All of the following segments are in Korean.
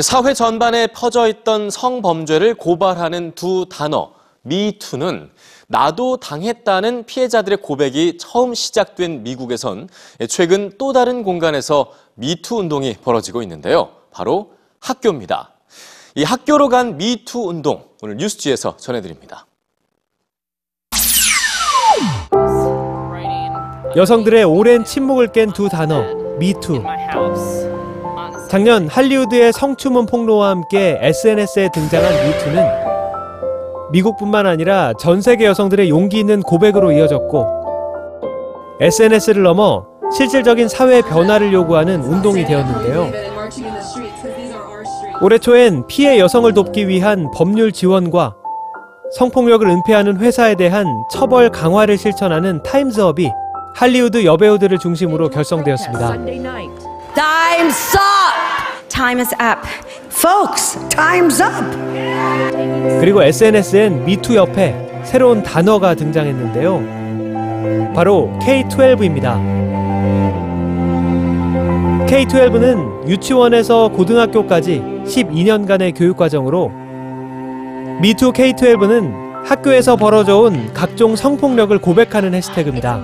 사회 전반에 퍼져 있던 성범죄를 고발하는 두 단어, 미투는 나도 당했다는 피해자들의 고백이 처음 시작된 미국에선 최근 또 다른 공간에서 미투 운동이 벌어지고 있는데요. 바로 학교입니다. 이 학교로 간 미투 운동, 오늘 뉴스G에서 전해드립니다. 여성들의 오랜 침묵을 깬 두 단어 미투. 작년 할리우드의 성추문 폭로와 함께 SNS에 등장한 미투는 미국뿐만 아니라 전 세계 여성들의 용기 있는 고백으로 이어졌고 SNS를 넘어 실질적인 사회 변화를 요구하는 운동이 되었는데요. 올해 초엔 피해 여성을 돕기 위한 법률 지원과 성폭력을 은폐하는 회사에 대한 처벌 강화를 실천하는 타임즈업이 할리우드 여배우들을 중심으로 결성되었습니다. Time's up! Time is up. Folks, time's up. 그리고 SNS엔 미투 옆에 새로운 단어가 등장했는데요. 바로 K12입니다. K12는 유치원에서 고등학교까지 12년간의 교육 과정으로 미투 K12는 학교에서 벌어져 온 각종 성폭력을 고백하는 해시태그입니다.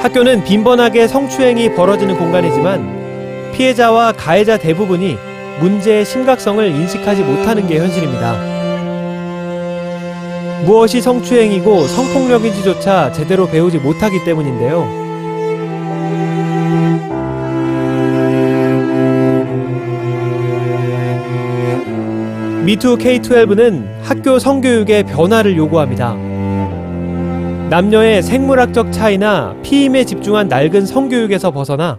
학교는 빈번하게 성추행이 벌어지는 공간이지만 피해자와 가해자 대부분이 문제의 심각성을 인식하지 못하는 게 현실입니다. 무엇이 성추행이고 성폭력인지조차 제대로 배우지 못하기 때문인데요. 미투 K12는 학교 성교육의 변화를 요구합니다. 남녀의 생물학적 차이나 피임에 집중한 낡은 성교육에서 벗어나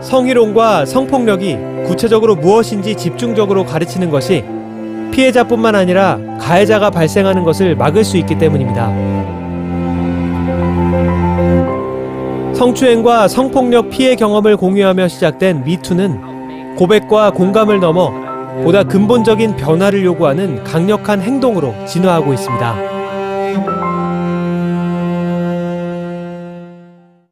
성희롱과 성폭력이 구체적으로 무엇인지 집중적으로 가르치는 것이 피해자뿐만 아니라 가해자가 발생하는 것을 막을 수 있기 때문입니다. 성추행과 성폭력 피해 경험을 공유하며 시작된 미투는 고백과 공감을 넘어 보다 근본적인 변화를 요구하는 강력한 행동으로 진화하고 있습니다.